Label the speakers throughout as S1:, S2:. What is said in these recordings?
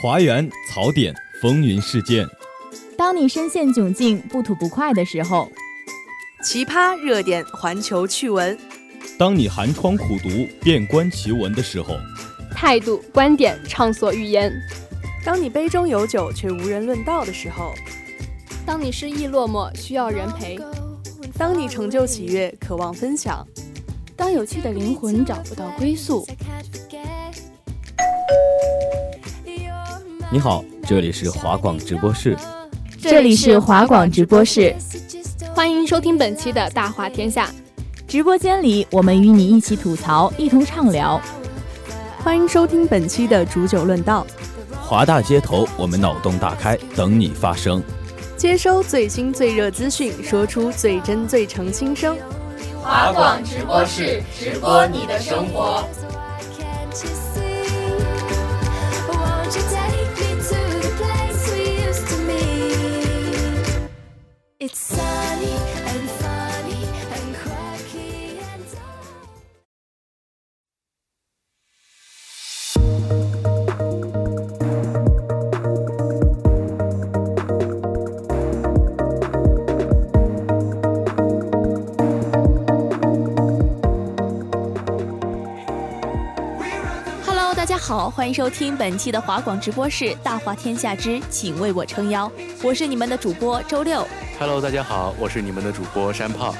S1: 华园槽点，风云事件。
S2: 当你深陷窘境、不吐不快的时候，
S3: 奇葩热点，环球趣闻。
S1: 当你寒窗苦读、遍观奇闻的时候，
S4: 态度、观点畅所欲言。
S3: 当你杯中有酒却无人论道的时候，
S4: 当你失意落寞需要人陪，
S3: 当你成就喜悦渴望分享，
S5: 当有趣的灵魂找不到归宿。
S1: 你好，这里是华广直播室。
S2: 这里是华广直播室，
S4: 欢迎收听本期的大话天下。
S2: 直播间里，我们与你一起吐槽，一同畅聊。
S3: 欢迎收听本期的煮酒论道。
S1: 华大街头，我们脑洞大开，等你发声。
S3: 接收最新最热资讯，说出最真最诚心声。
S6: 华广直播室，直播你的生活。
S2: It's sunny hello 大家好，欢迎收听本期的华广直播室，大话天下之请为我撑腰，我是你们的主播周六。
S7: Hello，大家好，我是你们的主播山炮。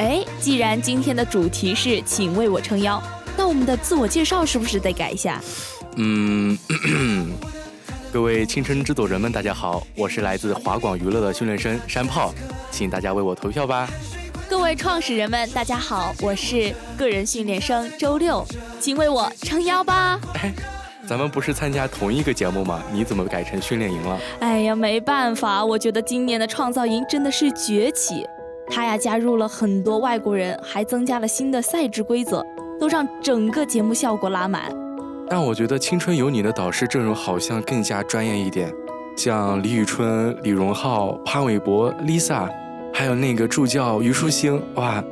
S2: 哎，既然今天的主题是请为我撑腰，那我们的自我介绍是不是得改一下？
S7: 嗯，各位青春制作人们，大家好，我是来自华广娱乐的训练生山炮，请大家为我投票吧。
S2: 各位创始人们，大家好，我是个人训练生周六，请为我撑腰吧。
S7: 哎，咱们不是参加同一个节目吗？你怎么改成训练营了？
S2: 哎呀，没办法，我觉得今年的创造营真的是崛起，他呀加入了很多外国人，还增加了新的赛制规则，都让整个节目效果拉满。
S7: 但我觉得青春有你的导师阵容好像更加专业一点，像李宇春、李荣浩、潘玮柏、Lisa。还有那个助教虞书欣，哇，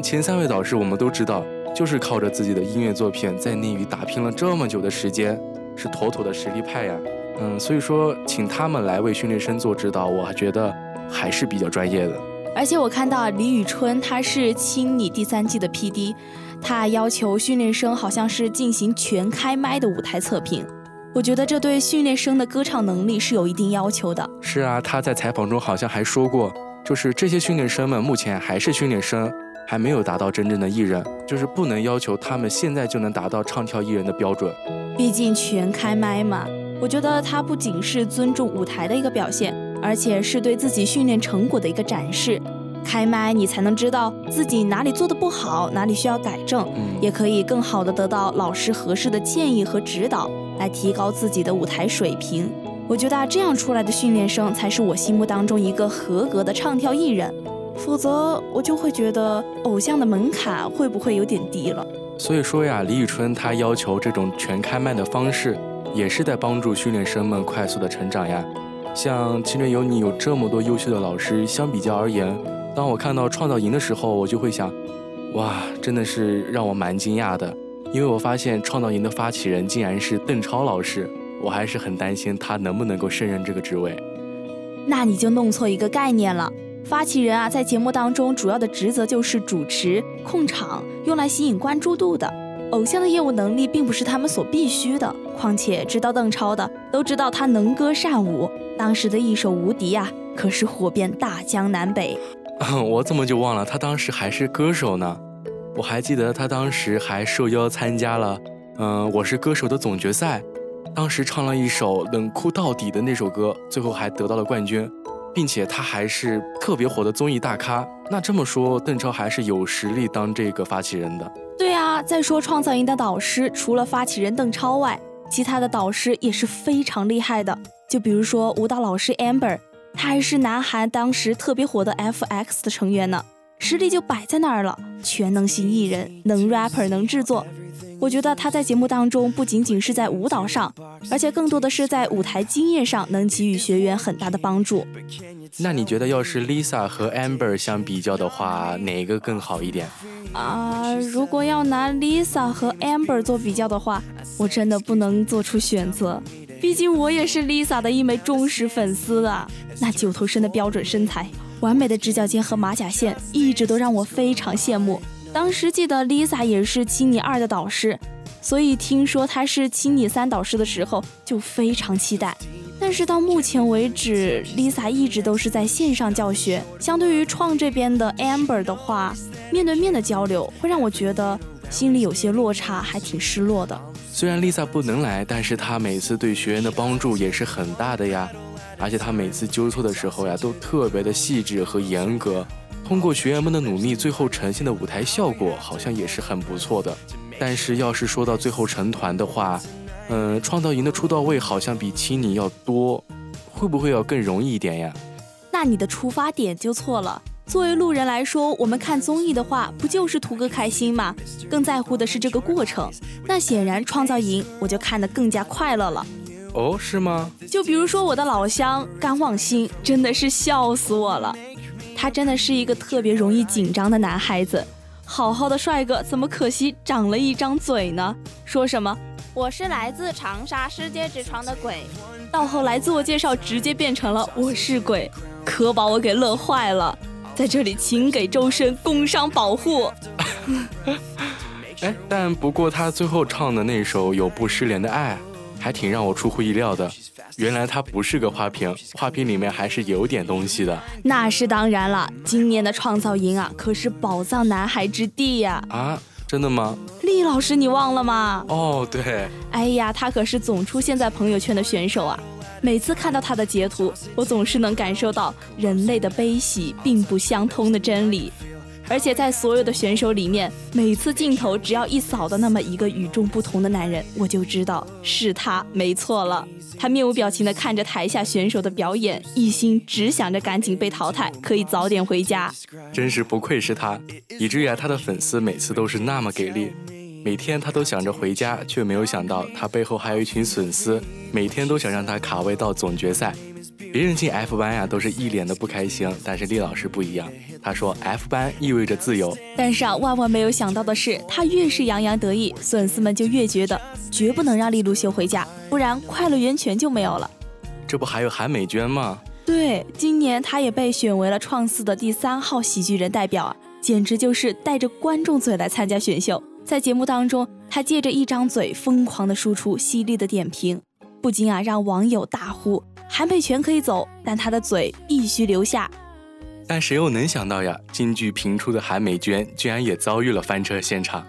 S7: 前三位导师我们都知道，就是靠着自己的音乐作品在内娱打拼了这么久的时间，是妥妥的实力派呀。嗯，所以说请他们来为训练生做指导，我还觉得还是比较专业的。
S2: 而且我看到李宇春她是《青你》第三季的 PD，她要求训练生好像是进行全开麦的舞台测评，我觉得这对训练生的歌唱能力是有一定要求的。
S7: 是啊，他在采访中好像还说过。就是这些训练生们目前还是训练生，还没有达到真正的艺人，就是不能要求他们现在就能达到唱跳艺人的标准。
S2: 毕竟全开麦嘛，我觉得他不仅是尊重舞台的一个表现，而且是对自己训练成果的一个展示。开麦你才能知道自己哪里做的不好，哪里需要改正，也可以更好的得到老师合适的建议和指导，来提高自己的舞台水平。我觉得这样出来的训练生才是我心目当中一个合格的唱跳艺人，否则我就会觉得偶像的门槛会不会有点低了。
S7: 所以说呀，李宇春她要求这种全开麦的方式，也是在帮助训练生们快速的成长呀。像《青春有你》有这么多优秀的老师，相比较而言，当我看到创造营的时候，我就会想，哇，真的是让我蛮惊讶的，因为我发现创造营的发起人竟然是邓超老师。我还是很担心他能不能够胜任这个职位。
S2: 那你就弄错一个概念了。发起人啊，在节目当中主要的职责就是主持、控场，用来吸引关注度的。偶像的业务能力并不是他们所必须的。况且知道邓超的都知道他能歌善舞，当时的一首《无敌》啊，可是火遍大江南北。
S7: 我怎么就忘了他当时还是歌手呢？我还记得他当时还受邀参加了《嗯我是歌手》的总决赛。当时唱了一首冷酷到底的那首歌，最后还得到了冠军，并且他还是特别火的综艺大咖。那这么说，邓超还是有实力当这个发起人的。
S2: 对啊，再说创造营的导师，除了发起人邓超外，其他的导师也是非常厉害的。就比如说舞蹈老师 Amber，他还是南韩当时特别火的 F.X 的成员呢，实力就摆在那儿了，全能型艺人，能 rapper，能制作。我觉得他在节目当中不仅仅是在舞蹈上，而且更多的是在舞台经验上能给予学员很大的帮助。
S7: 那你觉得要是 Lisa 和 Amber 相比较的话，哪个更好一点？
S2: 啊，如果要拿 Lisa 和 Amber 做比较的话，我真的不能做出选择。毕竟我也是 Lisa 的一枚忠实粉丝啊。那九头身的标准身材，完美的直角肩和马甲线，一直都让我非常羡慕。当时记得 Lisa 也是七你二的导师，所以听说她是七你三导师的时候，就非常期待。但是到目前为止，Lisa 一直都是在线上教学。相对于创这边的 Amber 的话，面对面的交流会让我觉得心里有些落差，还挺失落的。
S7: 虽然 Lisa 不能来，但是她每次对学员的帮助也是很大的呀。而且她每次纠错的时候呀，都特别的细致和严格。通过学员们的努力，最后呈现的舞台效果好像也是很不错的。但是要是说到最后成团的话，嗯，创造营的出道位好像比青你要多，会不会要更容易一点呀？
S2: 那你的出发点就错了。作为路人来说，我们看综艺的话，不就是图个开心吗？更在乎的是这个过程。那显然创造营我就看得更加快乐了。
S7: 哦，是吗？
S2: 就比如说我的老乡甘望星，真的是笑死我了。他真的是一个特别容易紧张的男孩子。好好的帅哥，怎么可惜长了一张嘴呢？说什么？
S8: 我是来自长沙世界之窗的鬼，
S2: 到后来自我介绍直接变成了我是鬼，可把我给乐坏了。在这里，请给周深工伤保护。
S7: 哎，但不过他最后唱的那首《有不失联的爱》，还挺让我出乎意料的。原来他不是个花瓶，花瓶里面还是有点东西的。
S2: 那是当然了，今年的创造营啊，可是宝藏男孩之地呀！
S7: 啊。真的吗？
S2: 厉老师，你忘了吗？
S7: 哦，对。
S2: 哎呀，他可是总出现在朋友圈的选手啊！每次看到他的截图，我总是能感受到人类的悲喜并不相通的真理。而且在所有的选手里面，每次镜头只要一扫到那么一个与众不同的男人，我就知道是他没错了。他面无表情地看着台下选手的表演，一心只想着赶紧被淘汰，可以早点回家。
S7: 真是不愧是他，以至于啊，他的粉丝每次都是那么给力。每天他都想着回家，却没有想到他背后还有一群粉丝，每天都想让他卡位到总决赛。别人进 F 班呀，都是一脸的不开心，但是厉老师不一样。他说 F 班意味着自由，
S2: 但是啊，万万没有想到的是，他越是洋洋得意，粉丝们就越觉得绝不能让利路修回家，不然快乐源泉就没有了。
S7: 这不还有韩美娟吗？
S2: 对，今年她也被选为了创四的第三号喜剧人代表啊，简直就是带着观众嘴来参加选秀。在节目当中，她借着一张嘴疯狂的输出犀利的点评，不禁啊让网友大呼。韩佩泉可以走，但他的嘴必须留下。
S7: 但谁又能想到呀？京剧频出的韩美娟居然也遭遇了翻车现场。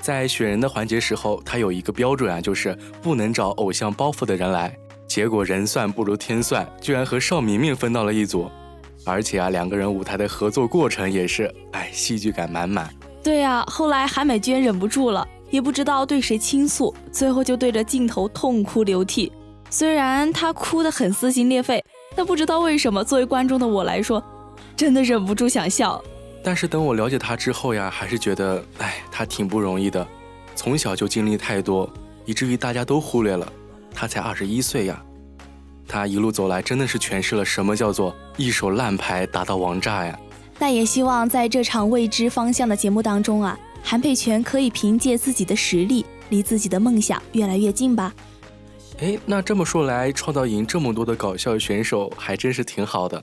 S7: 在选人的环节时候，他有一个标准啊，就是不能找偶像包袱的人来。结果人算不如天算，居然和邵明明分到了一组。而且啊，两个人舞台的合作过程也是，哎，戏剧感满满。
S2: 对呀，后来韩美娟忍不住了，也不知道对谁倾诉，最后就对着镜头痛哭流涕。虽然他哭得很撕心裂肺，但不知道为什么，作为观众的我来说，真的忍不住想笑。
S7: 但是等我了解他之后呀，还是觉得，哎，他挺不容易的，从小就经历太多，以至于大家都忽略了他才二十一岁呀。他一路走来，真的是诠释了什么叫做一手烂牌打到王炸呀。
S2: 但也希望在这场未知方向的节目当中啊，韩佩泉可以凭借自己的实力，离自己的梦想越来越近吧。
S7: 哎，那这么说来，创造营这么多的搞笑选手，还真是挺好的。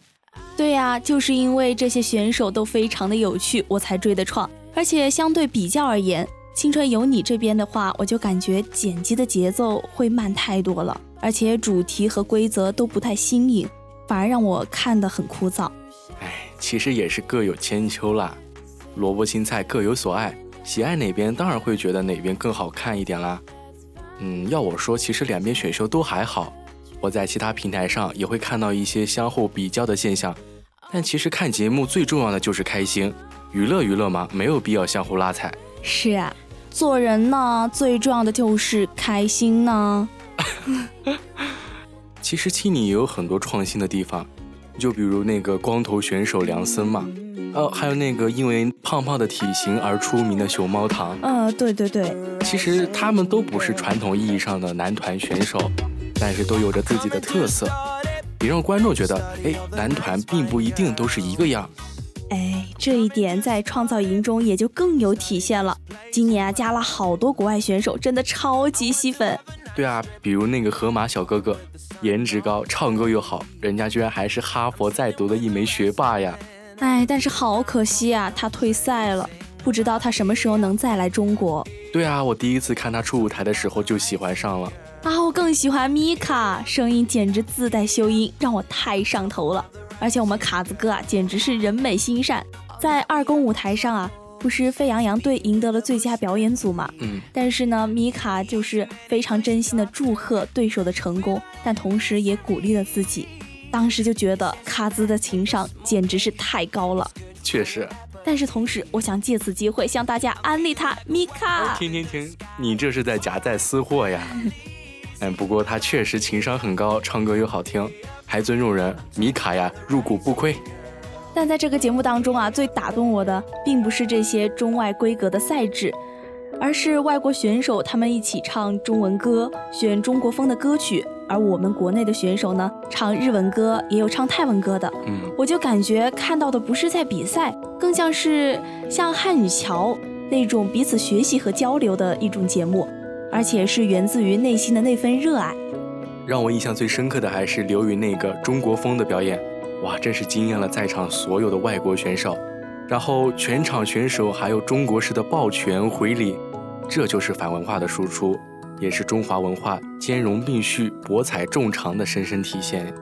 S2: 对呀，就是因为这些选手都非常的有趣，我才追的创。而且相对比较而言，《青春有你》这边的话，我就感觉剪辑的节奏会慢太多了，而且主题和规则都不太新颖，反而让我看得很枯燥。
S7: 哎，其实也是各有千秋啦，萝卜青菜各有所爱，喜爱哪边当然会觉得哪边更好看一点啦。嗯，要我说，其实两边选秀都还好。我在其他平台上也会看到一些相互比较的现象，但其实看节目最重要的就是开心，娱乐娱乐嘛，没有必要相互拉踩。
S2: 是啊，做人呢，最重要的就是开心呢。
S7: 其实七里也有很多创新的地方，就比如那个光头选手梁森嘛。哦，还有那个因为胖胖的体型而出名的熊猫糖。
S2: 嗯，对对对。
S7: 其实他们都不是传统意义上的男团选手，但是都有着自己的特色，也让观众觉得，哎，男团并不一定都是一个样。
S2: 哎，这一点在创造营中也就更有体现了。今年啊，加了好多国外选手，真的超级吸粉。
S7: 对啊，比如那个河马小哥哥，颜值高，唱歌又好，人家居然还是哈佛在读的一枚学霸呀！
S2: 哎，但是好可惜啊，他退赛了，不知道他什么时候能再来中国。
S7: 对啊，我第一次看他出舞台的时候就喜欢上了。
S2: 啊，我更喜欢米卡，声音简直自带修音，让我太上头了。而且我们卡子哥啊，简直是人美心善，在二公舞台上啊，不是沸羊羊队赢得了最佳表演组嘛？
S7: 嗯。
S2: 但是呢，米卡就是非常真心的祝贺对手的成功，但同时也鼓励了自己。当时就觉得卡兹的情商简直是太高了，
S7: 确实。
S2: 但是同时，我想借此机会向大家安利他米卡。
S7: 停停停，你这是在夹带私货呀！嗯，不过他确实情商很高，唱歌又好听，还尊重人，米卡呀，入股不亏。
S2: 但在这个节目当中啊，最打动我的并不是这些中外规格的赛制。而是外国选手他们一起唱中文歌，选中国风的歌曲，而我们国内的选手呢，唱日文歌，也有唱泰文歌的。
S7: 嗯，
S2: 我就感觉看到的不是在比赛，更像是像汉语桥那种彼此学习和交流的一种节目，而且是源自于内心的那份热爱。
S7: 让我印象最深刻的还是刘宇那个中国风的表演，哇，真是惊艳了在场所有的外国选手。然后全场选手还有中国式的抱拳回礼，这就是反文化的输出，也是中华文化兼容并蓄、博采众长的深深体现。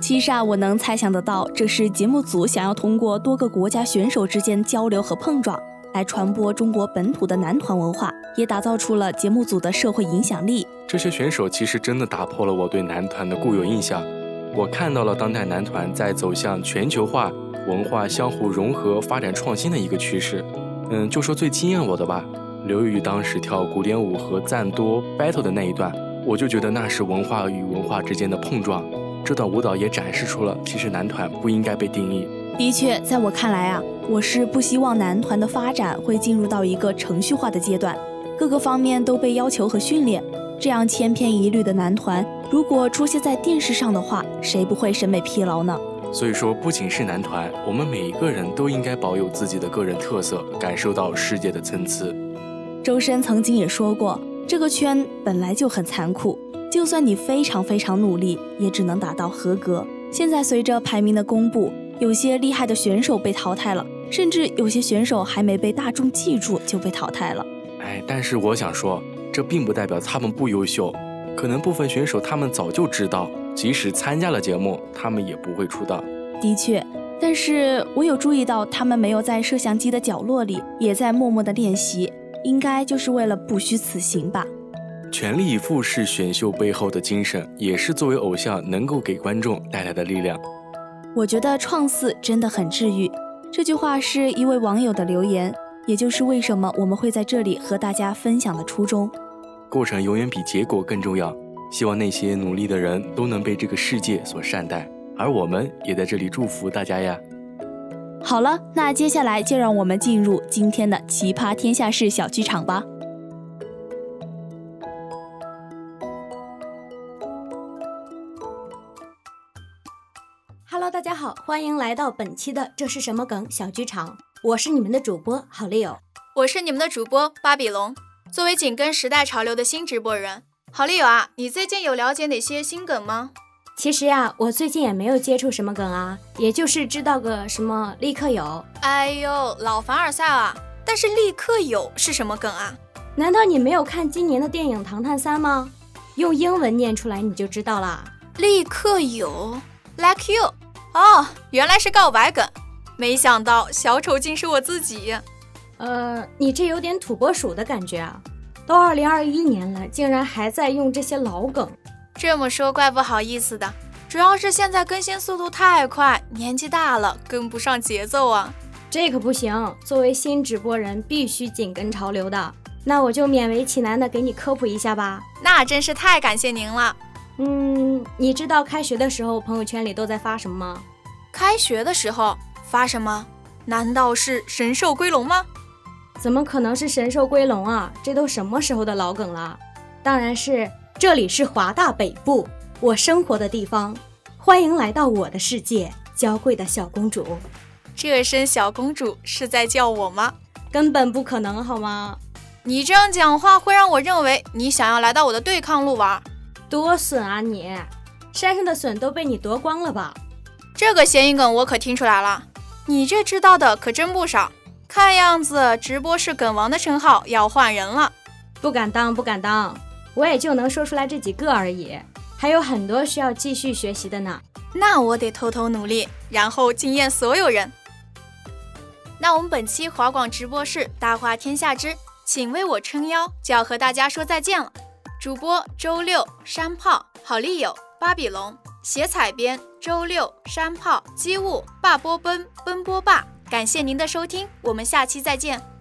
S2: 其实啊，我能猜想得到，这是节目组想要通过多个国家选手之间交流和碰撞，来传播中国本土的男团文化，也打造出了节目组的社会影响力。
S7: 这些选手其实真的打破了我对男团的固有印象，我看到了当代男团在走向全球化。文化相互融合、发展创新的一个趋势。嗯，就说最惊艳我的吧，刘宇当时跳古典舞和赞多 battle 的那一段，我就觉得那是文化与文化之间的碰撞。这段舞蹈也展示出了，其实男团不应该被定义。
S2: 的确，在我看来啊，我是不希望男团的发展会进入到一个程序化的阶段，各个方面都被要求和训练。这样千篇一律的男团，如果出现在电视上的话，谁不会审美疲劳呢？
S7: 所以说，不仅是男团，我们每一个人都应该保有自己的个人特色，感受到世界的参差。
S2: 周深曾经也说过，这个圈本来就很残酷，就算你非常非常努力，也只能达到合格。现在随着排名的公布，有些厉害的选手被淘汰了，甚至有些选手还没被大众记住就被淘汰了。
S7: 哎，但是我想说，这并不代表他们不优秀，可能部分选手他们早就知道。即使参加了节目，他们也不会出道。
S2: 的确，但是我有注意到，他们没有在摄像机的角落里，也在默默的练习，应该就是为了不虚此行吧。
S7: 全力以赴是选秀背后的精神，也是作为偶像能够给观众带来的力量。
S2: 我觉得创四真的很治愈。这句话是一位网友的留言，也就是为什么我们会在这里和大家分享的初衷。
S7: 过程永远比结果更重要。希望那些努力的人都能被这个世界所善待，而我们也在这里祝福大家呀。
S2: 好了，那接下来就让我们进入今天的奇葩天下事小剧场吧。
S9: Hello，大家好，欢迎来到本期的这是什么梗小剧场，我是你们的主播好丽友，
S10: 我是你们的主播巴比龙。作为紧跟时代潮流的新直播人。好丽友啊，你最近有了解哪些新梗吗？
S9: 其实呀，我最近也没有接触什么梗啊，也就是知道个什么立刻有。
S10: 哎呦，老凡尔赛啊！但是立刻有是什么梗啊？
S9: 难道你没有看今年的电影《唐探三》吗？用英文念出来你就知道了。
S10: 立刻有，like you。哦，原来是告白梗，没想到小丑竟是我自己。
S9: 呃，你这有点土拨鼠的感觉啊。都二零二一年了，竟然还在用这些老梗。
S10: 这么说怪不好意思的，主要是现在更新速度太快，年纪大了跟不上节奏啊。
S9: 这可不行，作为新直播人必须紧跟潮流的。那我就勉为其难的给你科普一下吧。
S10: 那真是太感谢您了。
S9: 嗯，你知道开学的时候朋友圈里都在发什么吗？
S10: 开学的时候发什么？难道是神兽归笼吗？
S9: 怎么可能是神兽归笼啊？这都什么时候的老梗了？当然是这里是华大北部，我生活的地方，欢迎来到我的世界，娇贵的小公主。
S10: 这声小公主是在叫我吗？
S9: 根本不可能，好吗？
S10: 你这样讲话会让我认为你想要来到我的对抗路玩，
S9: 多损啊你！山上的笋都被你夺光了吧？
S10: 这个谐音梗我可听出来了，你这知道的可真不少。看样子直播是梗王的称号要换人了，
S9: 不敢当，不敢当，我也就能说出来这几个而已，还有很多需要继续学习的呢。
S10: 那我得偷偷努力，然后惊艳所有人。那我们本期华广直播室大话天下之。请为我撑腰，就要和大家说再见了。主播周六山炮、好丽友、巴比龙、写采编周六山炮、机务、霸波奔奔波霸，感谢您的收听，我们下期再见。